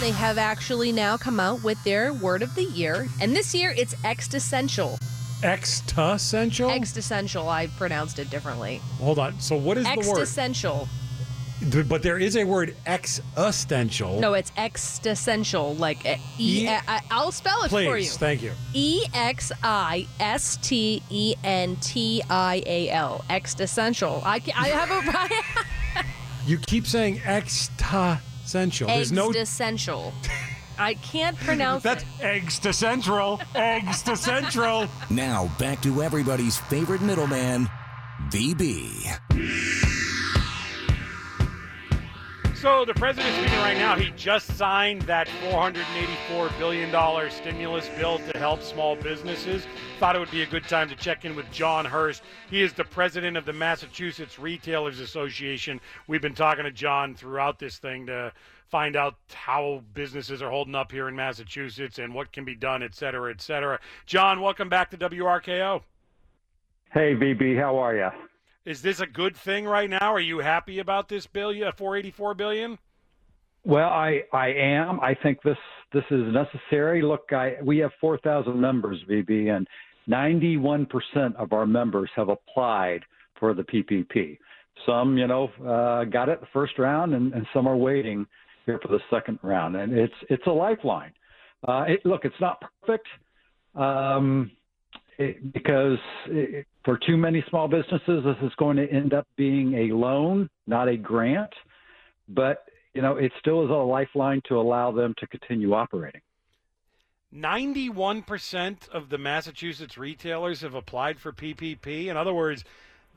They have actually now come out with their word of the year, and this year it's existential. Existential? Existential. I pronounced it differently. Hold on. So what is the word? Existential. But there is a word existential. No, it's existential. Like uh, e. E- I- I'll spell it Please, for you. thank you. E X I S T E N T I A L. Existential. I, I have a You keep saying existential. There's no. existential. I can't pronounce That's it. eggs to central. eggs to central. Now back to everybody's favorite middleman, VB. So the president's speaking right now. He just signed that $484 billion stimulus bill to help small businesses. Thought it would be a good time to check in with John Hurst. He is the president of the Massachusetts Retailers Association. We've been talking to John throughout this thing to find out how businesses are holding up here in Massachusetts and what can be done, et cetera, et cetera. John, welcome back to WRKO. Hey, VB, how are you? Is this a good thing right now? Are you happy about this bill? Yeah, 484 billion. Well, I I am. I think this this is necessary. Look, I we have 4,000 members, VB, and 91% of our members have applied for the PPP. Some, you know, uh, got it the first round, and, and some are waiting here for the second round. And it's it's a lifeline. Uh, it, look, it's not perfect. Um, because for too many small businesses, this is going to end up being a loan, not a grant. But you know, it still is a lifeline to allow them to continue operating. 91% of the Massachusetts retailers have applied for PPP. In other words,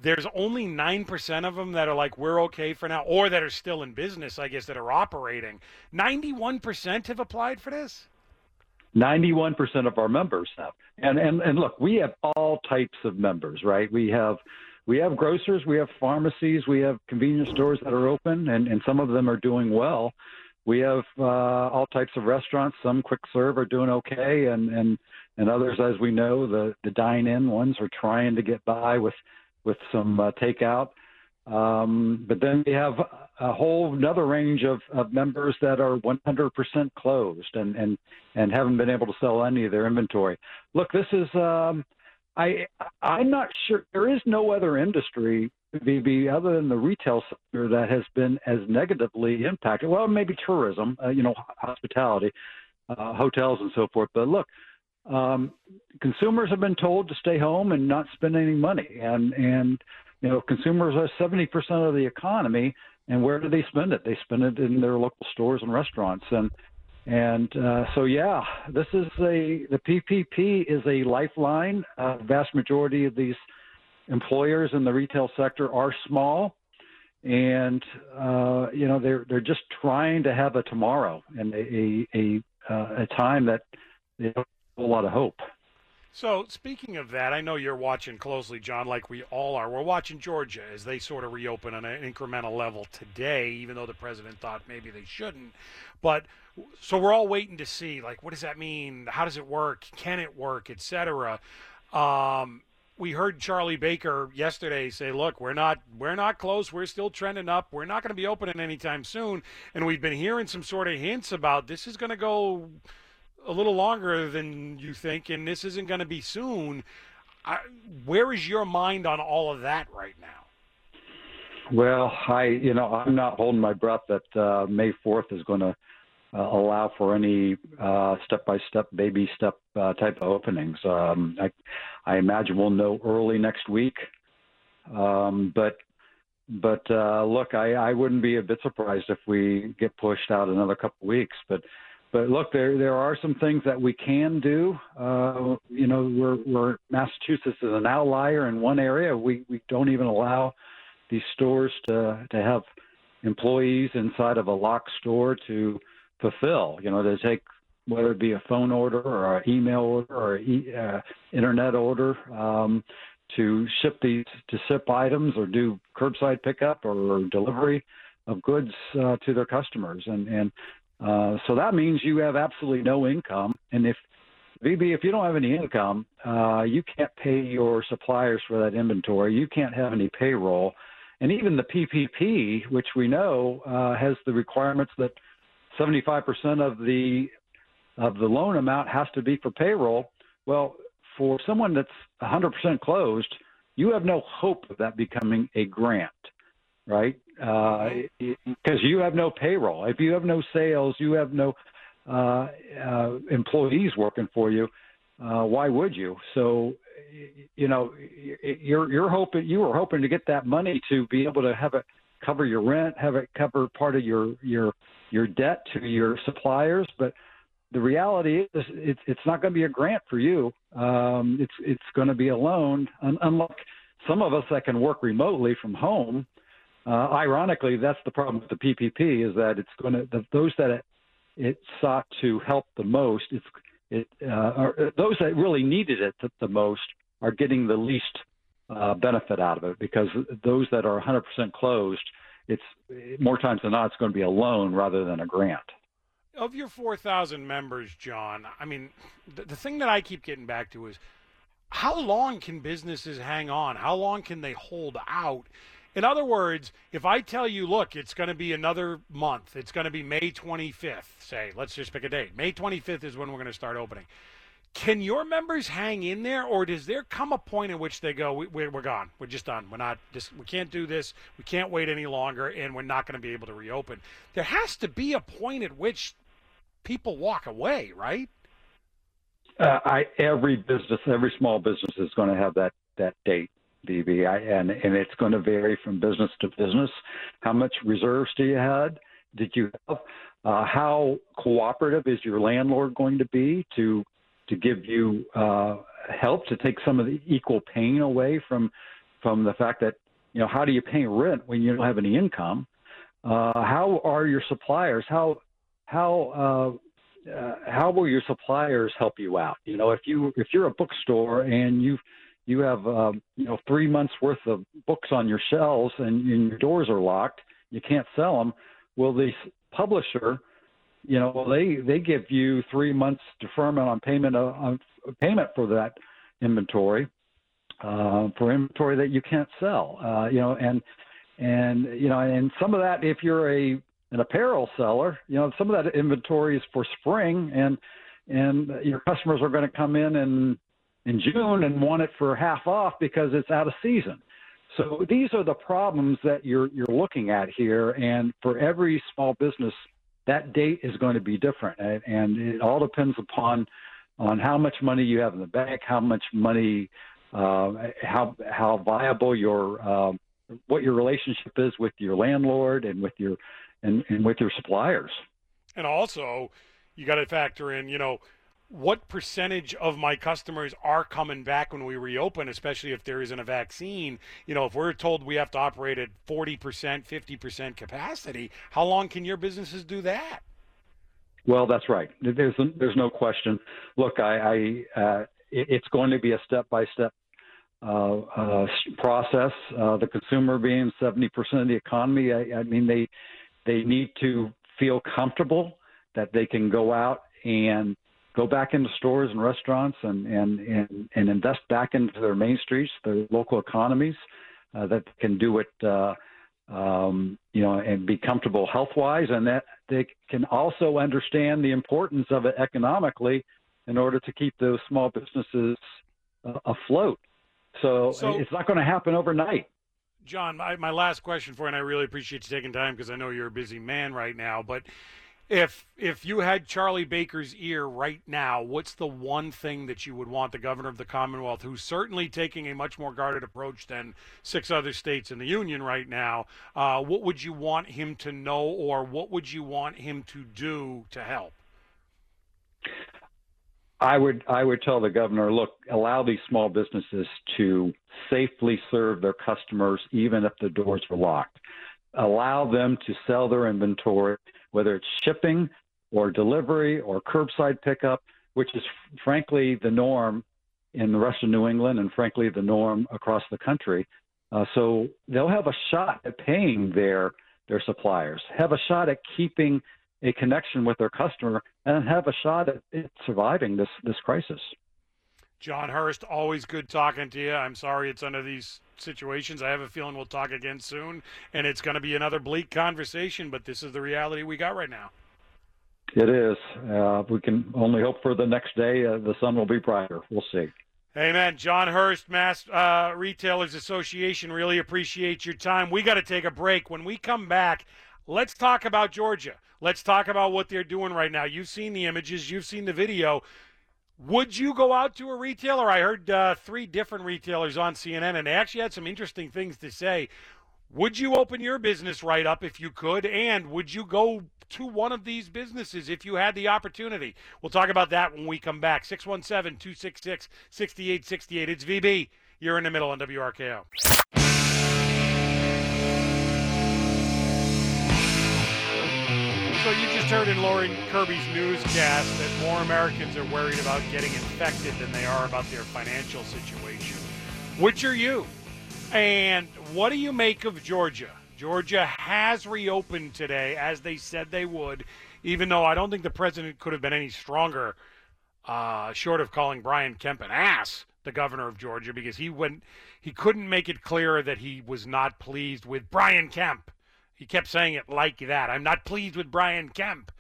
there's only 9% of them that are like, we're okay for now, or that are still in business, I guess, that are operating. 91% have applied for this? 91% of our members have. And, and, and look, we have all types of members, right? We have, we have grocers, we have pharmacies, we have convenience stores that are open, and, and some of them are doing well. We have uh, all types of restaurants. Some quick serve are doing okay, and, and, and others, as we know, the, the dine in ones are trying to get by with, with some uh, takeout. Um, but then we have a whole another range of, of members that are 100% closed and, and, and haven't been able to sell any of their inventory. Look, this is, um, I, I'm not sure, there is no other industry, VB, other than the retail sector that has been as negatively impacted. Well, maybe tourism, uh, you know, hospitality, uh, hotels and so forth. But look, um, consumers have been told to stay home and not spend any money. And, and, you know, consumers are 70% of the economy, and where do they spend it? They spend it in their local stores and restaurants. And and uh, so, yeah, this is a the PPP is a lifeline. Uh, vast majority of these employers in the retail sector are small, and uh, you know they're they're just trying to have a tomorrow and a a a, uh, a time that they don't have a lot of hope. So, speaking of that, I know you're watching closely, John, like we all are. We're watching Georgia as they sort of reopen on an incremental level today, even though the president thought maybe they shouldn't. But so we're all waiting to see, like, what does that mean? How does it work? Can it work, et cetera? Um, we heard Charlie Baker yesterday say, "Look, we're not we're not close. We're still trending up. We're not going to be opening anytime soon." And we've been hearing some sort of hints about this is going to go a little longer than you think, and this isn't going to be soon. I, where is your mind on all of that right now? Well, I, you know, I'm not holding my breath that uh, May 4th is going to uh, allow for any uh, step-by-step, baby step uh, type of openings. Um, I, I imagine we'll know early next week. Um, but, but uh, look, I, I wouldn't be a bit surprised if we get pushed out another couple weeks. But, but look, there there are some things that we can do. Uh, you know, we're, we're Massachusetts is an outlier in one area. We we don't even allow these stores to to have employees inside of a locked store to fulfill. You know, to take whether it be a phone order or an email order or an uh, internet order um, to ship these to ship items or do curbside pickup or delivery of goods uh, to their customers. And and uh, so that means you have absolutely no income. And if VB, if you don't have any income, uh, you can't pay your suppliers for that inventory. You can't have any payroll. And even the PPP, which we know uh, has the requirements that 75% of the of the loan amount has to be for payroll. Well, for someone that's 100% closed, you have no hope of that becoming a grant, right? Because uh, you have no payroll. If you have no sales, you have no uh, uh, employees working for you. Uh, why would you? So, you know, you're you're hoping you were hoping to get that money to be able to have it cover your rent, have it cover part of your your your debt to your suppliers, but the reality is it's it's not going to be a grant for you. Um, it's it's going to be a loan. unlike some of us that can work remotely from home, uh, ironically, that's the problem with the PPP is that it's going to those that it, it sought to help the most. It's it uh, those that really needed it the, the most are getting the least uh, benefit out of it because those that are 100% closed, it's more times than not it's going to be a loan rather than a grant of your 4,000 members, John, I mean, the, the thing that I keep getting back to is how long can businesses hang on? How long can they hold out? In other words, if I tell you, look, it's going to be another month, it's going to be May 25th, say, let's just pick a date. May 25th is when we're going to start opening. Can your members hang in there, or does there come a point in which they go, we, are gone, we're just done, we're not, we can't do this, we can't wait any longer, and we're not going to be able to reopen? There has to be a point at which people walk away, right? Uh, I, every business, every small business is going to have that that date, I, and and it's going to vary from business to business. How much reserves do you have? Did you have? Uh, how cooperative is your landlord going to be to to give you uh, help to take some of the equal pain away from from the fact that you know how do you pay rent when you don't have any income? Uh, how are your suppliers? How how uh, uh, how will your suppliers help you out? You know, if you if you're a bookstore and you you have um, you know three months worth of books on your shelves and, and your doors are locked, you can't sell them. Will the publisher, you know, they they give you three months deferment on payment of, on payment for that inventory, uh, for inventory that you can't sell. Uh, you know, and and you know, and some of that, if you're a an apparel seller, you know, some of that inventory is for spring, and and your customers are going to come in in in June and want it for half off because it's out of season. So these are the problems that you're you're looking at here, and for every small business, that date is going to be different, and it all depends upon on how much money you have in the bank, how much money, uh, how how viable your uh, what your relationship is with your landlord and with your and, and with your suppliers. And also, you got to factor in, you know, what percentage of my customers are coming back when we reopen, especially if there isn't a vaccine? You know, if we're told we have to operate at 40%, 50% capacity, how long can your businesses do that? Well, that's right. There's there's no question. Look, I, I uh, it's going to be a step by step process. Uh, the consumer being 70% of the economy, I, I mean they they need to feel comfortable that they can go out and go back into stores and restaurants and, and, and, and invest back into their main streets, their local economies, uh, that can do it, uh, um, you know, and be comfortable health wise, and that they can also understand the importance of it economically in order to keep those small businesses uh, afloat. So, so it's not going to happen overnight. John, my, my last question for you, and I really appreciate you taking time because I know you're a busy man right now. But if if you had Charlie Baker's ear right now, what's the one thing that you would want the governor of the Commonwealth, who's certainly taking a much more guarded approach than six other states in the union right now, uh, what would you want him to know, or what would you want him to do to help? I would I would tell the governor, look, allow these small businesses to safely serve their customers even if the doors were locked. allow them to sell their inventory, whether it's shipping or delivery or curbside pickup, which is frankly the norm in the rest of New England and frankly the norm across the country. Uh, so they'll have a shot at paying their their suppliers, have a shot at keeping a connection with their customer, and have a shot at, at surviving this this crisis. John Hurst, always good talking to you. I'm sorry it's under these situations. I have a feeling we'll talk again soon, and it's going to be another bleak conversation, but this is the reality we got right now. It is. Uh, we can only hope for the next day uh, the sun will be brighter. We'll see. Hey, man. John Hurst, Mass uh, Retailers Association, really appreciate your time. We got to take a break. When we come back, let's talk about Georgia. Let's talk about what they're doing right now. You've seen the images, you've seen the video. Would you go out to a retailer? I heard uh, three different retailers on CNN, and they actually had some interesting things to say. Would you open your business right up if you could? And would you go to one of these businesses if you had the opportunity? We'll talk about that when we come back. 617 266 6868. It's VB. You're in the middle on WRKO. Heard in Lauren Kirby's newscast that more Americans are worried about getting infected than they are about their financial situation. Which are you? And what do you make of Georgia? Georgia has reopened today, as they said they would, even though I don't think the president could have been any stronger, uh, short of calling Brian Kemp an ass, the governor of Georgia, because he went, he couldn't make it clear that he was not pleased with Brian Kemp he kept saying it like that. I'm not pleased with Brian Kemp.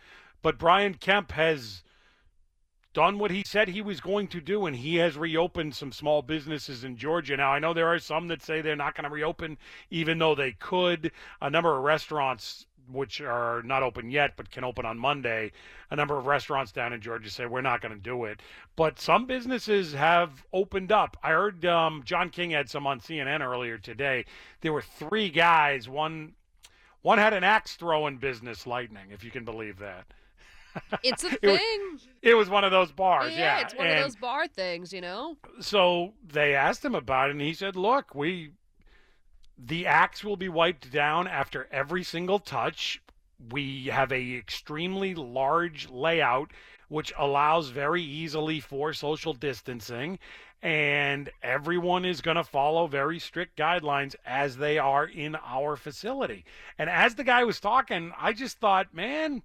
But Brian Kemp has done what he said he was going to do, and he has reopened some small businesses in Georgia. Now, I know there are some that say they're not going to reopen, even though they could. A number of restaurants, which are not open yet but can open on Monday, a number of restaurants down in Georgia say we're not going to do it. But some businesses have opened up. I heard um, John King had some on CNN earlier today. There were three guys, one one had an axe throwing business, Lightning, if you can believe that. It's a it thing. Was, it was one of those bars, yeah, yeah. it's one and of those bar things, you know. So they asked him about it, and he said, "Look, we the axe will be wiped down after every single touch. We have a extremely large layout." Which allows very easily for social distancing, and everyone is going to follow very strict guidelines as they are in our facility. And as the guy was talking, I just thought, man,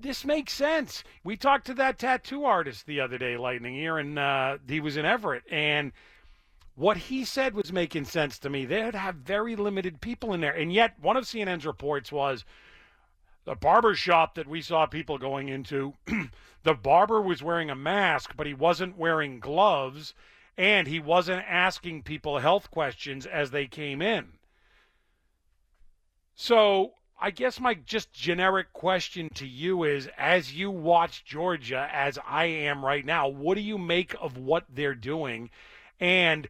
this makes sense. We talked to that tattoo artist the other day, Lightning here, and uh, he was in Everett, and what he said was making sense to me. They'd have very limited people in there, and yet one of CNN's reports was the barber shop that we saw people going into, the barber was wearing a mask, but he wasn't wearing gloves, and he wasn't asking people health questions as they came in. So I guess my just generic question to you is as you watch Georgia, as I am right now, what do you make of what they're doing? And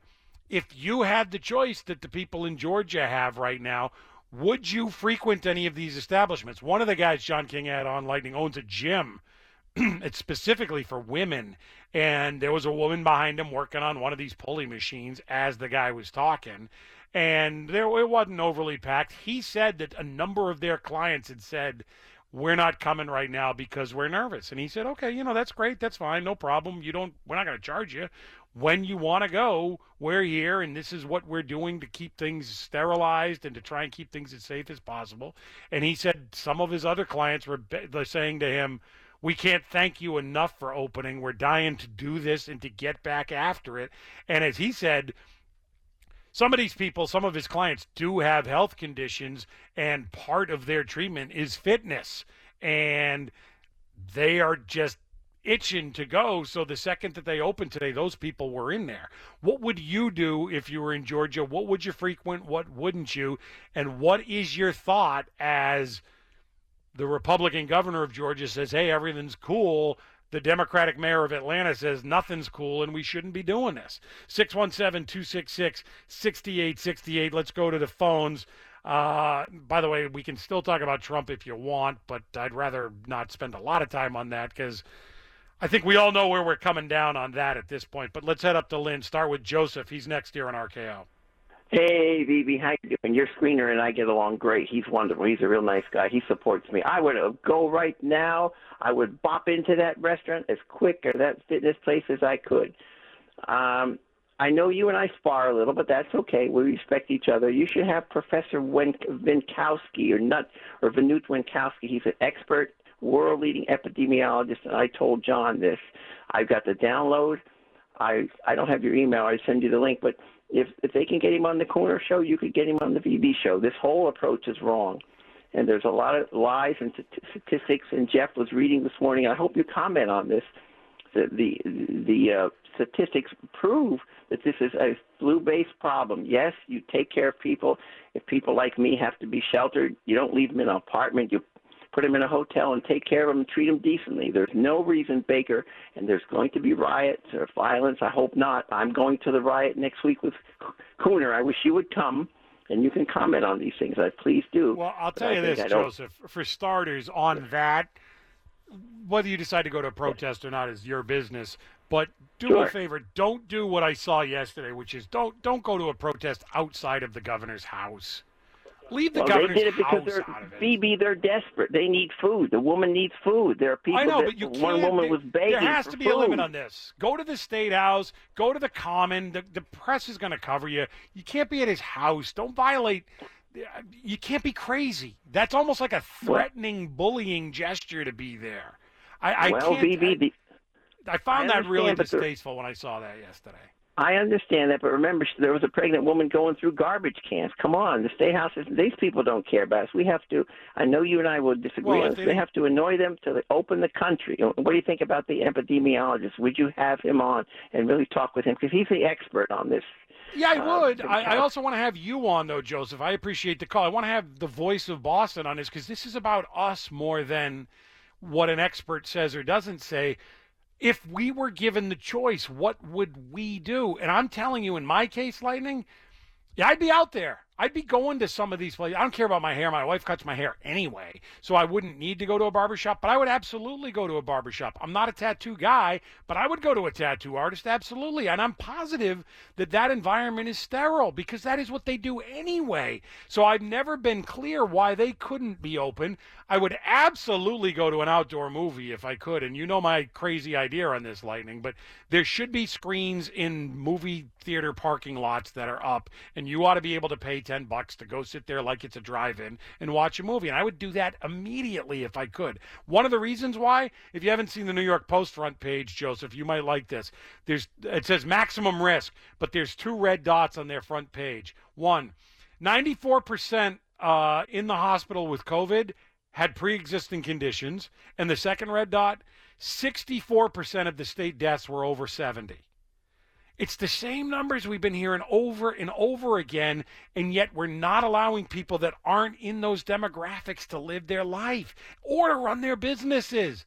if you had the choice that the people in Georgia have right now, would you frequent any of these establishments? One of the guys John King had on Lightning owns a gym. it's specifically for women. And there was a woman behind him working on one of these pulley machines as the guy was talking. And there it wasn't overly packed. He said that a number of their clients had said, We're not coming right now because we're nervous. And he said, Okay, you know, that's great, that's fine, no problem. You don't we're not gonna charge you when you want to go, we're here, and this is what we're doing to keep things sterilized and to try and keep things as safe as possible. And he said some of his other clients were saying to him, we can't thank you enough for opening. We're dying to do this and to get back after it. And as he said, some of these people, some of his clients do have health conditions, and part of their treatment is fitness. And they are just itching to go. So the second that they opened today, those people were in there. What would you do if you were in Georgia? What would you frequent? What wouldn't you? And what is your thought as the Republican governor of Georgia says, hey, everything's cool? The Democratic mayor of Atlanta says nothing's cool and we shouldn't be doing this. 617 266 6868. Let's go to the phones. Uh, by the way, we can still talk about Trump if you want, but I'd rather not spend a lot of time on that because I think we all know where we're coming down on that at this point. But let's head up to Lynn. Start with Joseph. He's next here on RKO. Hey, VB, how you doing? Your screener and I get along great. He's wonderful. He's a real nice guy. He supports me. I would uh, go right now. I would bop into that restaurant as quick or that fitness place as I could. Um, I know you and I spar a little, but that's okay. We respect each other. You should have Professor Wittkowski or Nut or Vanut Wittkowski. He's an expert, world-leading epidemiologist, and I told John this. I've got the download. I I don't have your email. I send you the link, but if if they can get him on the Kuhner show, you could get him on the VB show. This whole approach is wrong, and there's a lot of lies and statistics. And Jeff was reading this morning. I hope you comment on this. The the the uh, statistics prove that this is a flu-based problem. Yes, you take care of people. If people like me have to be sheltered, you don't leave them in an apartment. You put them in a hotel and take care of them and treat them decently. There's no reason, Baker, and there's going to be riots or violence. I hope not. I'm going to the riot next week with Kuhner. I wish you would come. And you can comment on these things. I please do. Well, I'll tell you this, Joseph. For starters, on that, whether you decide to go to a protest or not is your business. But do sure. a favor, don't do what I saw yesterday, which is don't don't go to a protest outside of the governor's house. Leave the well, governor's they did it because they're VB. They're desperate. They need food. The woman needs food. There are people. I know, that, but you one can't. woman was begging. There has to be food. a limit on this. Go to the state house. Go to the common. The, the press is going to cover you. You can't be at his house. Don't violate. You can't be crazy. That's almost like a threatening, bullying gesture to be there. I, I well, can't. VB, I, I found I that really distasteful when I saw that yesterday. I understand that, but remember, there was a pregnant woman going through garbage cans. Come on, the state houses. These people don't care about us. We have to. I know you and I will disagree Well, on this. they- They have to annoy them to open the country. What do you think about the epidemiologist? Would you have him on and really talk with him because he's the expert on this? Yeah, I Uh, would. Jim I, I also want to have you on, though, Joseph. I appreciate the call. I want to have the voice of Boston on this because this is about us more than what an expert says or doesn't say. If we were given the choice, what would we do? And I'm telling you, in my case, Lightning, yeah, I'd be out there. I'd be going to some of these places. I don't care about my hair. My wife cuts my hair anyway, so I wouldn't need to go to a barbershop, but I would absolutely go to a barbershop. I'm not a tattoo guy, but I would go to a tattoo artist, absolutely. And I'm positive that that environment is sterile because that is what they do anyway. So I've never been clear why they couldn't be open. I would absolutely go to an outdoor movie if I could. And you know my crazy idea on this, Lightning, but there should be screens in movie theater parking lots that are up, and you ought to be able to pay 10 bucks to go sit there like it's a drive-in and watch a movie. And I would do that immediately if I could. One of the reasons why, if you haven't seen the New York Post front page, Joseph, you might like this. There's it says maximum risk, but there's two red dots on their front page. One, 94% uh, in the hospital with COVID had pre-existing conditions, and the second red dot, 64% of the state deaths were over 70. It's the same numbers we've been hearing over and over again, and yet we're not allowing people that aren't in those demographics to live their life or to run their businesses.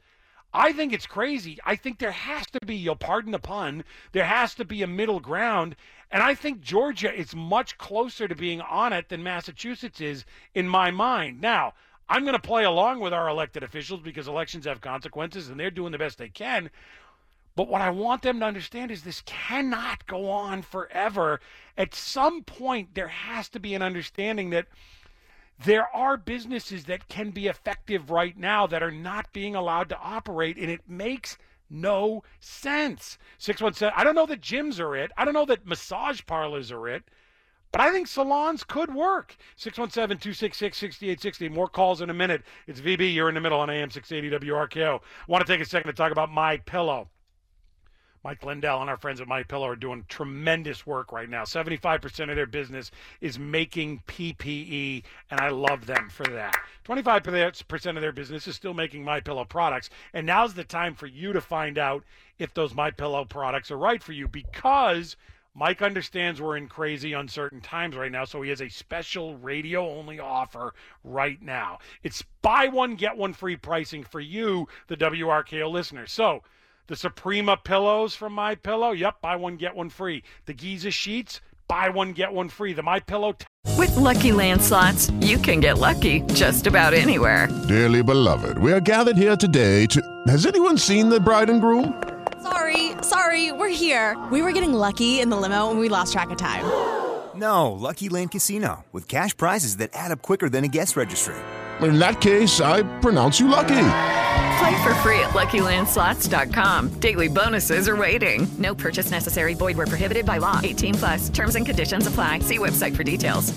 I think it's crazy. I think there has to be, you'll pardon the pun, there has to be a middle ground. And I think Georgia is much closer to being on it than Massachusetts is in my mind. Now, I'm going to play along with our elected officials because elections have consequences and they're doing the best they can. But what I want them to understand is this cannot go on forever. At some point, there has to be an understanding that there are businesses that can be effective right now that are not being allowed to operate, and it makes no sense. 617, I don't know that gyms are it. I don't know that massage parlors are it. But I think salons could work. 617 266 6860. More calls in a minute. It's VB. You're in the middle on AM 680 WRKO. I want to take a second to talk about My Pillow. Mike Lindell and our friends at My Pillow are doing tremendous work right now. 75% of their business is making PPE, and I love them for that. 25% of their business is still making My Pillow products, and now's the time for you to find out if those My Pillow products are right for you because Mike understands we're in crazy uncertain times right now, so he has a special radio only offer right now. It's buy one get one free pricing for you, the WRKO listener. So, the Suprema pillows from My Pillow, yep, buy one get one free. The Giza sheets, buy one get one free. The My Pillow With Lucky Land slots, you can get lucky just about anywhere. Dearly beloved, we are gathered here today to. Has anyone seen the bride and groom? Sorry, sorry, we're here. We were getting lucky in the limo and we lost track of time. No, Lucky Land Casino, with cash prizes that add up quicker than a guest registry. In that case, I pronounce you lucky. Play for free at LuckyLandSlots.com. Daily bonuses are waiting. No purchase necessary. Void where prohibited by law. 18 plus. Terms and conditions apply. See website for details.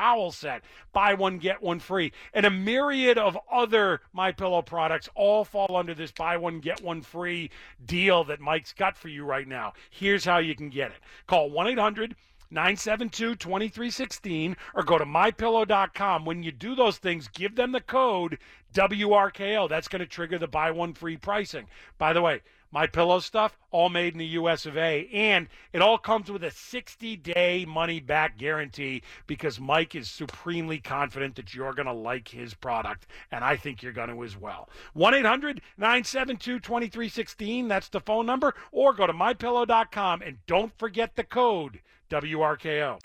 Towel set, buy one get one free, and a myriad of other My Pillow products all fall under this buy one get one free deal that Mike's got for you right now. Here's how you can get it. Call 1 800 972 2316 or go to mypillow.com. When you do those things, give them the code WRKO. That's going to trigger the buy one free pricing. By the way, my pillow stuff all made in the US of A and it all comes with a 60-day money back guarantee because Mike is supremely confident that you're going to like his product and I think you're going to as well. 1-800-972-2316 that's the phone number or go to mypillow.com and don't forget the code WRKO.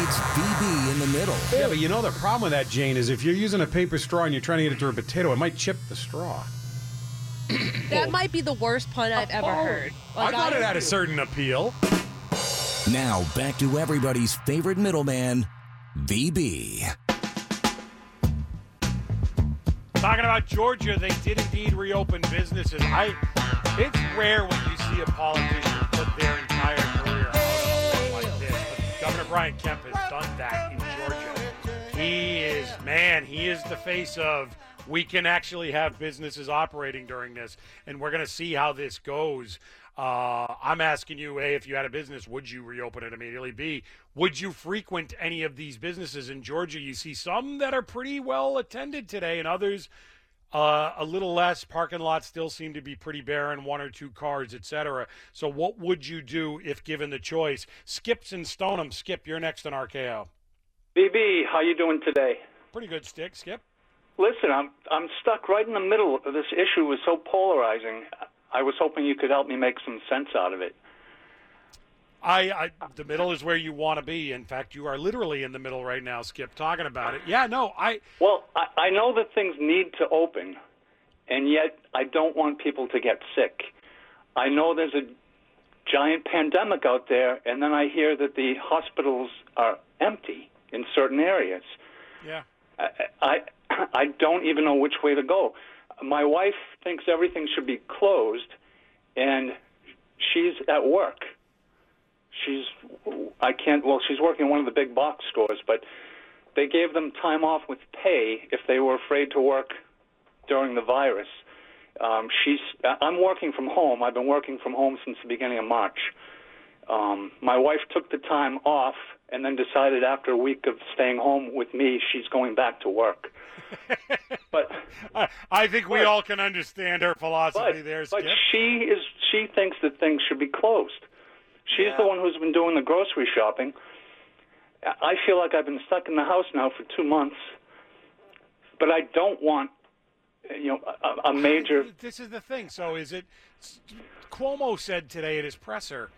It's VB in the middle. Yeah, but you know the problem with that, Jane, is if you're using a paper straw and you're trying to get it through a potato, it might chip the straw. That might be the worst pun I've ever oh, heard. I thought it had a certain appeal. Now back to everybody's favorite middleman, VB. Talking about Georgia, they did indeed reopen businesses. I, it's rare when you see a politician put their Brian Kemp has done that in Georgia. He is, man, he is the face of we can actually have businesses operating during this, and we're going to see how this goes. Uh, I'm asking you, A, if you had a business, would you reopen it immediately? B, would you frequent any of these businesses in Georgia? You see some that are pretty well attended today, and others uh, a little less. Parking lots still seem to be pretty barren, one or two cars, etc. So, what would you do if given the choice? Skips and Stoneham. Skip, you're next on RKO. VB, how you doing today? Pretty good stick, Skip. Listen, I'm I'm stuck right in the middle. of This issue is so polarizing. I was hoping you could help me make some sense out of it. I, I the middle is where you want to be. In fact, you are literally in the middle right now, Skip, talking about it. Yeah, no, I Well, I, I know that things need to open, and yet I don't want people to get sick. I know there's a giant pandemic out there, and then I hear that the hospitals are empty in certain areas. yeah. I, I I don't even know which way to go. My wife thinks everything should be closed, and she's at work. She's I can't. Well, she's working in one of the big box stores, but they gave them time off with pay if they were afraid to work during the virus. Um, she's. I'm working from home. I've been working from home since the beginning of March. Um, my wife took the time off and then decided after a week of staying home with me, she's going back to work. but I, I think we all can understand her philosophy but, there, but she is. She thinks that things should be closed. She's the one who's been doing the grocery shopping. I feel like I've been stuck in the house now for two months, but I don't want, you know, a, a major. This is the thing. So is it? Cuomo said today at his presser.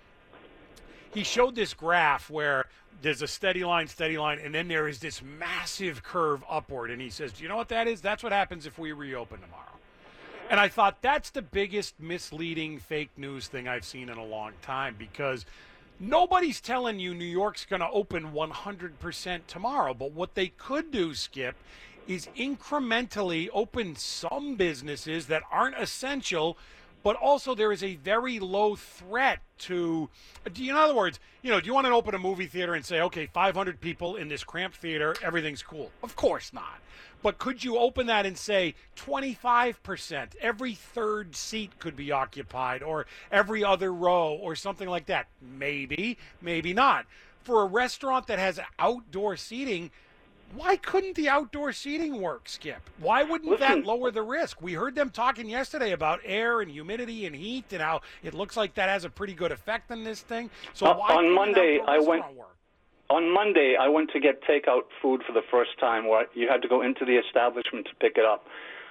He showed this graph where there's a steady line, steady line, and then there is this massive curve upward. And he says, "Do you know what that is? That's what happens if we reopen tomorrow." And I thought that's the biggest misleading fake news thing I've seen in a long time because nobody's telling you New York's going to open 100% tomorrow. But what they could do, Skip, is incrementally open some businesses that aren't essential. But also, there is a very low threat to. do you- In other words, you know, do you want to open a movie theater and say, okay, 500 people in this cramped theater, everything's cool? Of course not. But could you open that and say 25%, every third seat could be occupied, or every other row, or something like that? Maybe, maybe not. For a restaurant that has outdoor seating, why couldn't the outdoor seating work, Skip? Why wouldn't Listen- that lower the risk? We heard them talking yesterday about air and humidity and heat and how it looks like that has a pretty good effect on this thing. So Uh, on Monday, I went- work? On Monday, I went to get takeout food for the first time, where you had to go into the establishment to pick it up.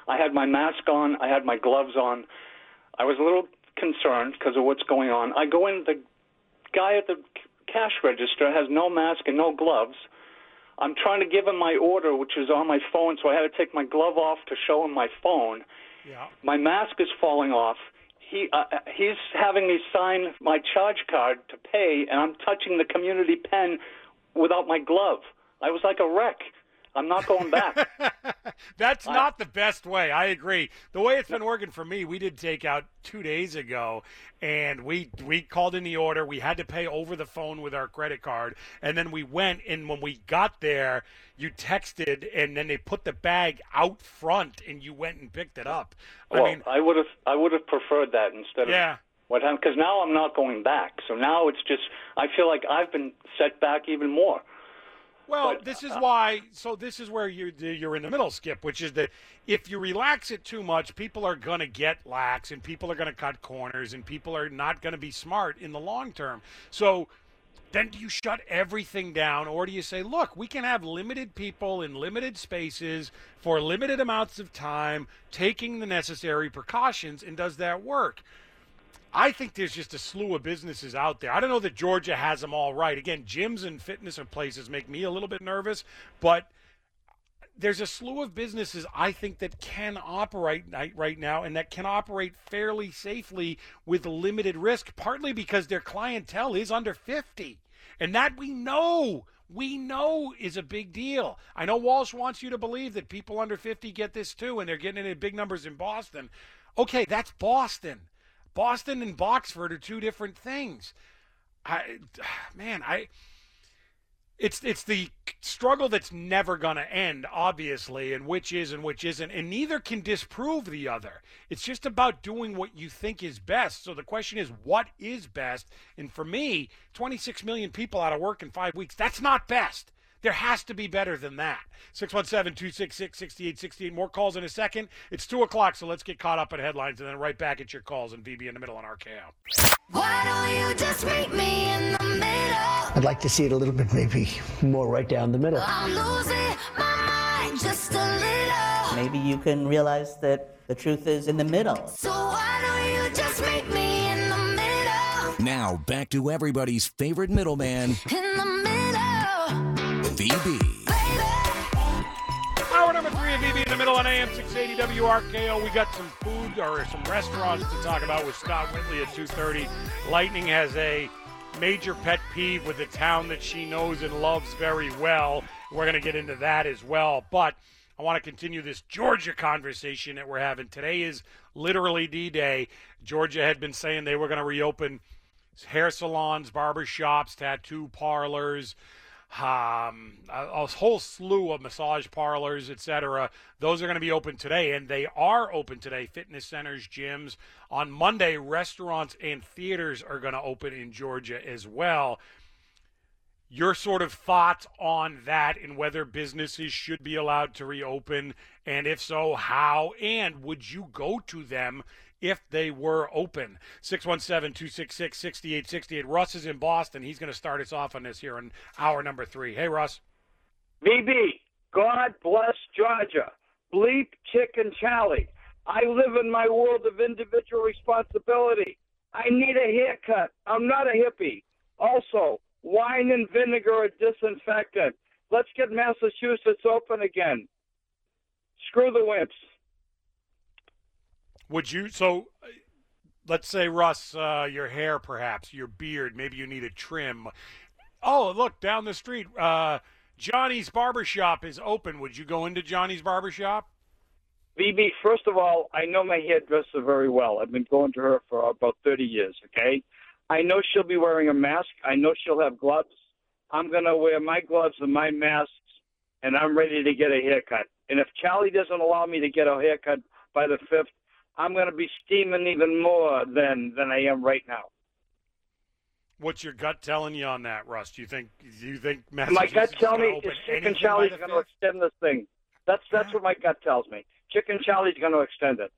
I had my mask on, I had my gloves on. I was a little concerned because of what's going on. I go in, the guy at the cash register has no mask and no gloves. I'm trying to give him my order, which is on my phone, so I had to take my glove off to show him my phone. Yeah. My mask is falling off, he uh, he's having me sign my charge card to pay, and I'm touching the community pen without my glove. I was like a wreck. I'm not going back. That's not the best way. I agree. The way it's been working for me, we did take out two days ago, and we we called in the order. We had to pay over the phone with our credit card, and then we went. And when we got there, you texted, and then they put the bag out front, and you went and picked it up. well, I mean, I would have I would have preferred that instead of yeah. What happened because now I'm not going back. So now it's just I feel like I've been set back even more. Well, But, this is uh, why. So this is where you're you're in the middle, Skip, which is that if you relax it too much, people are going to get lax, and people are going to cut corners, and people are not going to be smart in the long term. So then do you shut everything down, or do you say, look, we can have limited people in limited spaces for limited amounts of time, taking the necessary precautions, and does that work? I think there's just a slew of businesses out there. I don't know that Georgia has them all right. Again, gyms and fitness and places make me a little bit nervous, but there's a slew of businesses I think that can operate right now and that can operate fairly safely with limited risk, partly because their clientele is under 50. And that we know, we know is a big deal. I know Walsh wants you to believe that people under 50 get this too, and they're getting it in big numbers in Boston. Okay, that's Boston. Boston and Boxford are two different things. I, man, I it's it's the struggle that's never going to end obviously and which is and which isn't and neither can disprove the other. It's just about doing what you think is best. So the question is what is best? And for me 26 million people out of work in 5 weeks that's not best there has to be better than that. 617 266 6868. More calls in a second. It's 2 o'clock, so let's get caught up in headlines and then right back at your calls and VB in the middle on RKO. Why don't you just meet me in the middle? I'd like to see it a little bit maybe more right down the middle. I'm losing my mind just a little. Maybe you can realize that the truth is in the middle. So why don't you just meet me in the middle? Now, back to everybody's favorite middleman, In the middle. VB. Hour number three of VB in the middle on AM 680 WRKO. We got some food or some restaurants to talk about with Scott Whitley at 2.30. Lightning has a major pet peeve with the town that she knows and loves very well. We're going to get into that as well. But I want to continue this Georgia conversation that we're having. Today is literally D-Day. Georgia had been saying they were going to reopen hair salons, barber shops, tattoo parlors, um, a, a whole slew of massage parlors, etc. Those are going to be open today, and they are open today. Fitness centers, gyms. On Monday, restaurants and theaters are going to open in Georgia as well. Your sort of thoughts on that and whether businesses should be allowed to reopen, and if so, how? And would you go to them if they were open. 617 266 6868. Russ is in Boston. He's going to start us off on this here in hour number three. Hey, Russ. VB, God bless Georgia. Bleep Chicken Charlie. I live in my world of individual responsibility. I need a haircut. I'm not a hippie. Also, wine and vinegar are disinfectant. Let's get Massachusetts open again. Screw the wimps. Would you so? uh, Let's say Russ, uh, your hair, perhaps your beard, maybe you need a trim. Oh, look down the street, uh, Johnny's barbershop is open. Would you go into Johnny's barbershop? VB, first of all, I know my hairdresser very well. I've been going to her for about 30 years, okay? I know she'll be wearing a mask. I know she'll have gloves. I'm going to wear my gloves and my masks, and I'm ready to get a haircut. And if Charlie doesn't allow me to get a haircut by the 5th, I'm going to be steaming even more than, than I am right now. What's your gut telling you on that, Russ? Do you think do you think my gut is me is Chicken Charlie's going to extend this thing. That's that's what my gut tells me. Chicken Charlie's going to extend it.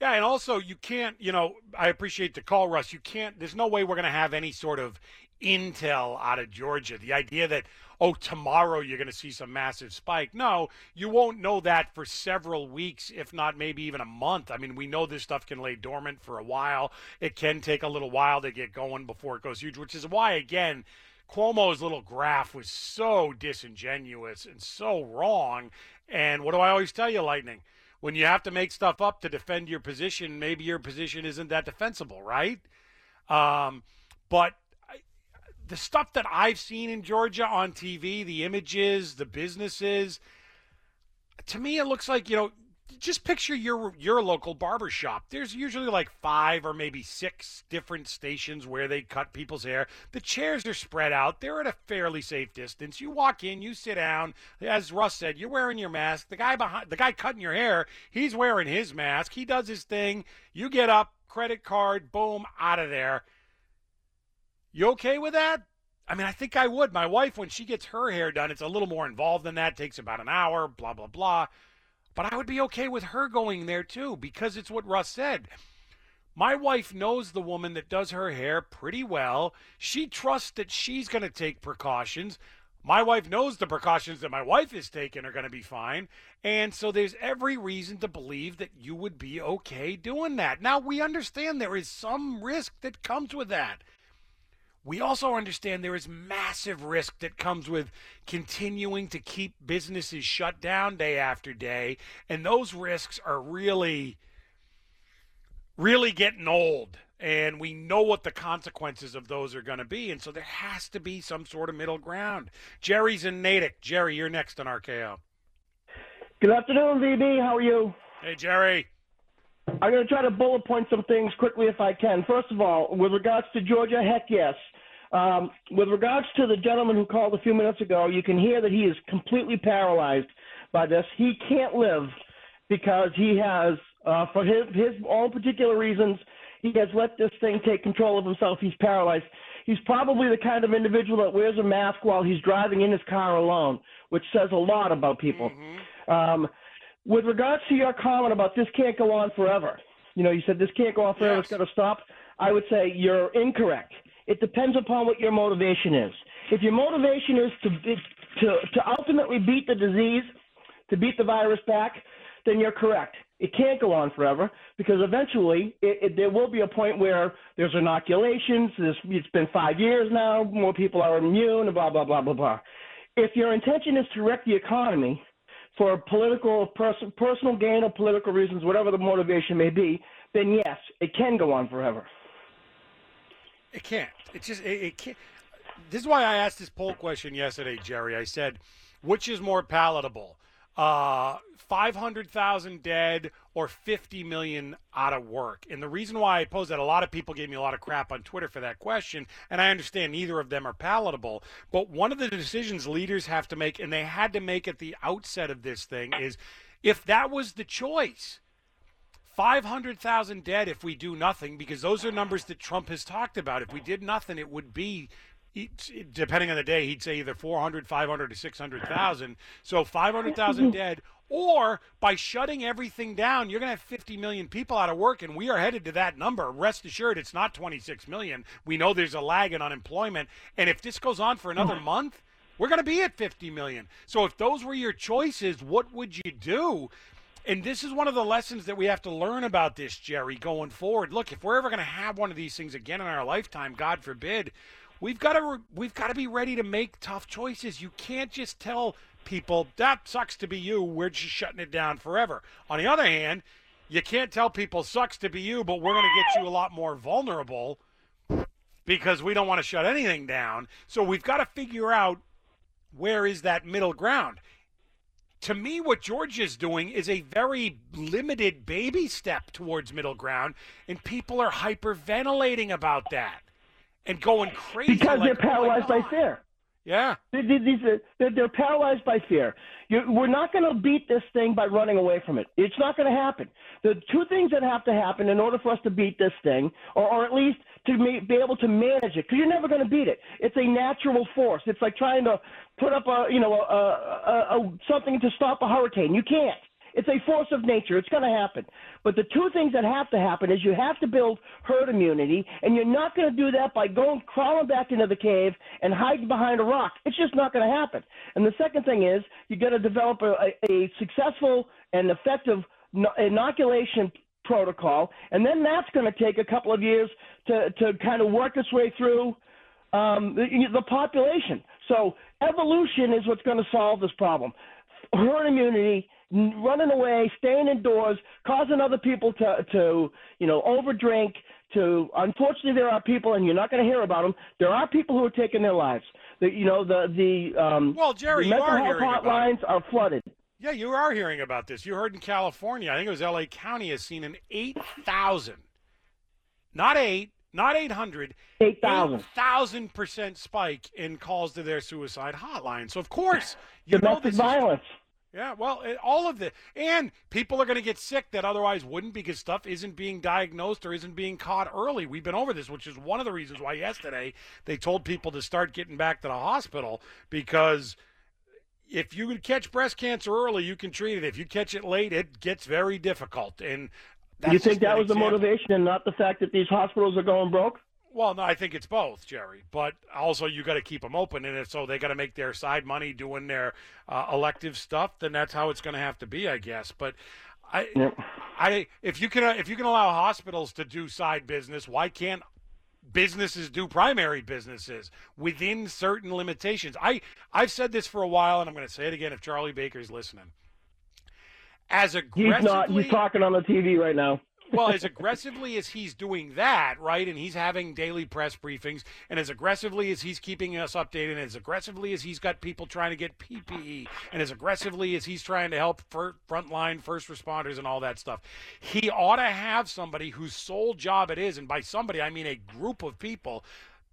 Yeah, and also you can't, you know, I appreciate the call, Russ. You can't. There's no way we're going to have any sort of intel out of Georgia. The idea that oh tomorrow you're going to see some massive spike. No, you won't know that for several weeks, if not maybe even a month. I mean, we know this stuff can lay dormant for a while. It can take a little while to get going before it goes huge, which is why again. Cuomo's little graph was so disingenuous and so wrong. And what do I always tell you, Lightning? When you have to make stuff up to defend your position, maybe your position isn't that defensible, right? Um, but I, the stuff that I've seen in Georgia on TV, the images, the businesses, to me, it looks like you know. Just picture your your local barber shop. There's usually like five or maybe six different stations where they cut people's hair. The chairs are spread out. They're at a fairly safe distance. You walk in, you sit down. As Russ said, you're wearing your mask. The guy behind, the guy cutting your hair, he's wearing his mask. He does his thing. You get up, credit card, boom, out of there. You okay with that? I mean, I think I would. My wife, when she gets her hair done, it's a little more involved than that. takes about an hour, blah, blah, blah. But I would be okay with her going there too because it's what Russ said. My wife knows the woman that does her hair pretty well. She trusts that she's going to take precautions. My wife knows the precautions that my wife is taking are going to be fine. And so there's every reason to believe that you would be okay doing that. Now, we understand there is some risk that comes with that. We also understand there is massive risk that comes with continuing to keep businesses shut down day after day. And those risks are really, really getting old. And we know what the consequences of those are going to be. And so there has to be some sort of middle ground. Jerry's in Natick. Jerry, you're next on RKO. Good afternoon, VB. How are you? Hey, Jerry. I'm going to try to bullet point some things quickly if I can. First of all, with regards to Georgia, heck yes. Um, with regards to the gentleman who called a few minutes ago, you can hear that he is completely paralyzed by this. He can't live because he has, uh, for his, his own particular reasons, he has let this thing take control of himself. He's paralyzed. He's probably the kind of individual that wears a mask while he's driving in his car alone, which says a lot about people. Um, with regards to your comment about this can't go on forever, you know, you said this can't go on forever, it's got to stop. I would say you're incorrect. It depends upon what your motivation is. If your motivation is to to to ultimately beat the disease, to beat the virus back, then you're correct. It can't go on forever because eventually it, it, there will be a point where there's inoculations. There's, it's been five years now. More people are immune. Blah blah blah blah blah. If your intention is to wreck the economy for political, pers- personal gain or political reasons, whatever the motivation may be, then yes, it can go on forever. It can't. It just it, it can't. This is why I asked this poll question yesterday, Jerry. I said, which is more palatable, uh, five hundred thousand dead or fifty million out of work? And the reason why I posed that, a lot of people gave me a lot of crap on Twitter for that question, and I understand neither of them are palatable. But one of the decisions leaders have to make, and they had to make at the outset of this thing, is if that was the choice 500,000 dead if we do nothing, because those are numbers that Trump has talked about. If we did nothing, it would be, depending on the day, he'd say either 400, 500, or 600,000. So 500,000 dead. Or by shutting everything down, you're going to have 50 million people out of work, and we are headed to that number. Rest assured, it's not 26 million. We know there's a lag in unemployment. And if this goes on for another month, we're going to be at 50 million. So if those were your choices, what would you do? And this is one of the lessons that we have to learn about this, Jerry, going forward. Look, if we're ever going to have one of these things again in our lifetime, God forbid, we've got to we've got to be ready to make tough choices. You can't just tell people that sucks to be you. We're just shutting it down forever. On the other hand, you can't tell people sucks to be you, but we're going to get you a lot more vulnerable because we don't want to shut anything down. So we've got to figure out where is that middle ground to me, what Georgia's doing is a very limited baby step towards middle ground, and people are hyperventilating about that and going crazy because like, oh they're paralyzed oh by fear. Yeah, they, uh, they're, they're paralyzed by fear. You, we're not going to beat this thing by running away from it. It's not going to happen. The two things that have to happen in order for us to beat this thing, or, or at least to be able to manage it, because you're never going to beat it. It's a natural force. It's like trying to put up a you know a, a, a, something to stop a hurricane. You can't. It's a force of nature. It's going to happen. But the two things that have to happen is you have to build herd immunity, and you're not going to do that by going crawling back into the cave and hiding behind a rock. It's just not going to happen. And the second thing is you got to develop a, a, a successful and effective inoculation protocol, and then that's going to take a couple of years to to kind of work its way through um, the, the population. So evolution is what's going to solve this problem. Herd immunity running away, staying indoors, causing other people to, to you know, overdrink. To unfortunately, there are people, and you're not going to hear about them. There are people who are taking their lives. The, you know, the the um, Well, Jerry, the mental health hotlines are flooded. Yeah, you are hearing about this. You heard in California, I think it was LA County has seen an 8,000, not 8, not 800, 8,000. 8,000% spike in calls to their suicide hotline. So, of course, you know this is- violence. yeah, well, it, all of the and people are going to get sick that otherwise wouldn't because stuff isn't being diagnosed or isn't being caught early. We've been over this, which is one of the reasons why yesterday they told people to start getting back to the hospital because if you catch breast cancer early, you can treat it. If you catch it late, it gets very difficult. And that's you think that was the motivation, and not the fact that these hospitals are going broke? Well, no, I think it's both, Jerry. But also, you got to keep them open, and if so, they got to make their side money doing their uh, elective stuff. Then that's how it's going to have to be, I guess. But I, I, if you can, if you can allow hospitals to do side business, why can't businesses do primary businesses within certain limitations? I, I've said this for a while, and I'm going to say it again if Charlie Baker's listening. As He's aggressively, not. He's talking on the TV right now. Well, as aggressively as he's doing that, right, and he's having daily press briefings, and as aggressively as he's keeping us updated, and as aggressively as he's got people trying to get PPE, and as aggressively as he's trying to help frontline first responders and all that stuff, he ought to have somebody whose sole job it is, and by somebody I mean a group of people.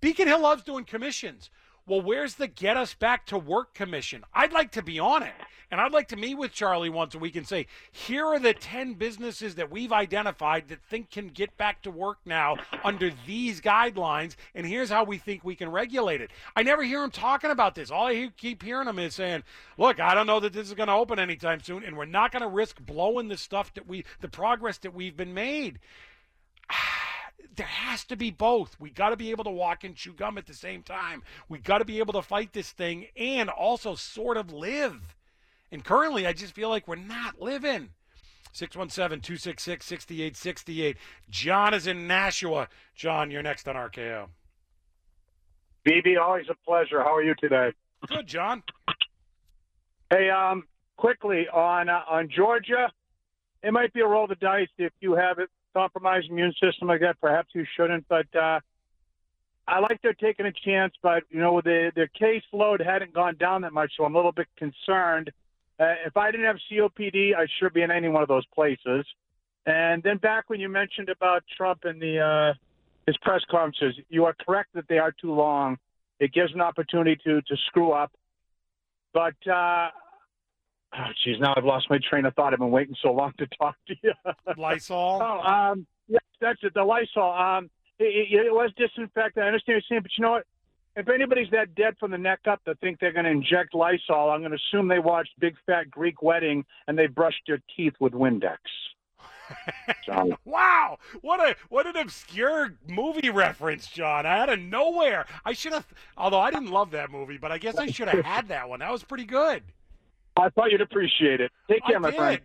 Beacon Hill loves doing commissions. Well, where's the Get Us Back to Work Commission? I'd like to be on it. And I'd like to meet with Charlie once a week and say, here are the 10 businesses that we've identified that think can get back to work now under these guidelines. And here's how we think we can regulate it. I never hear him talking about this. All I keep hearing him is saying, look, I don't know that this is going to open anytime soon. And we're not going to risk blowing the stuff that we, the progress that we've been made there has to be both. We got to be able to walk and chew gum at the same time. We got to be able to fight this thing and also sort of live. And currently, I just feel like we're not living. 617 266 6868. John is in Nashua. John, you're next on RKO. VB, always a pleasure. How are you today? Good, John. Hey, um, quickly on uh, on Georgia, it might be a roll of the dice if you have a compromised immune system like that. Perhaps you shouldn't, but uh, I like they're taking a chance. But you know, the the caseload hadn't gone down that much, so I'm a little bit concerned. Uh, if I didn't have COPD, I'd sure be in any one of those places. And then back when you mentioned about Trump and the uh, his press conferences, you are correct that they are too long. It gives an opportunity to to screw up. But uh, oh, geez, now I've lost my train of thought. I've been waiting so long to talk to you. Lysol. Oh, um, yes, that's it. The Lysol. Um, it, it, it was disinfectant. I understand what you're saying, but you know what? If anybody's that dead from the neck up to think they're going to inject Lysol, I'm going to assume they watched Big Fat Greek Wedding and they brushed their teeth with Windex. John. Wow, what a what an obscure movie reference, John. Out of nowhere. I should have although I didn't love that movie, but I guess I should have had that one. That was pretty good. I thought you'd appreciate it. Take care, I my did. friend.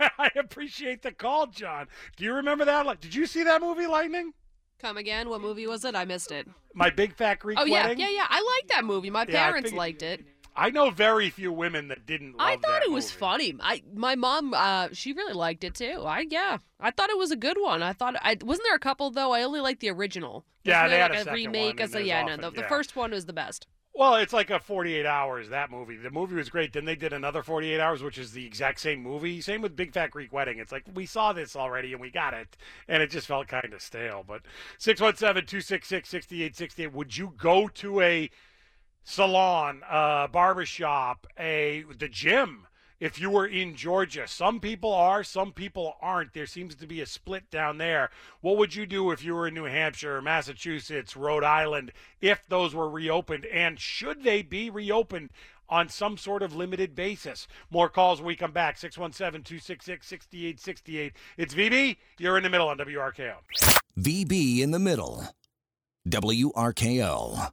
I appreciate the call, John. Do you remember that? Like, Did you see that movie, Lightning? Come again? What movie was it? I missed it. My Big Fat Greek oh yeah, Wedding? yeah, yeah. I like that movie. My Yeah, I parents figured- liked it. I know very few women that didn't love I thought that it was funny. I my mom, uh, she really liked it too. I yeah, I thought it was a good one. I thought I wasn't there a couple though. I only liked the original. Yeah, Wasn't they there, had like a a, second remake. one, and as a, there's yeah, often- no, the, the yeah. first one was the best. Well, it's like a 48 hours, that movie. The movie was great. Then they did another 48 hours, which is the exact same movie. Same with Big Fat Greek Wedding. It's like, we saw this already and we got it. And it just felt kind of stale. But 617 266 6868. Would you go to a salon, a barbershop, a the gym? If you were in Georgia, some people are, some people aren't. There seems to be a split down there. What would you do if you were in New Hampshire, Massachusetts, Rhode Island, if those were reopened? And should they be reopened on some sort of limited basis? More calls when we come back. 617 266 6868. It's VB. You're in the middle on WRKO. VB in the middle. WRKO.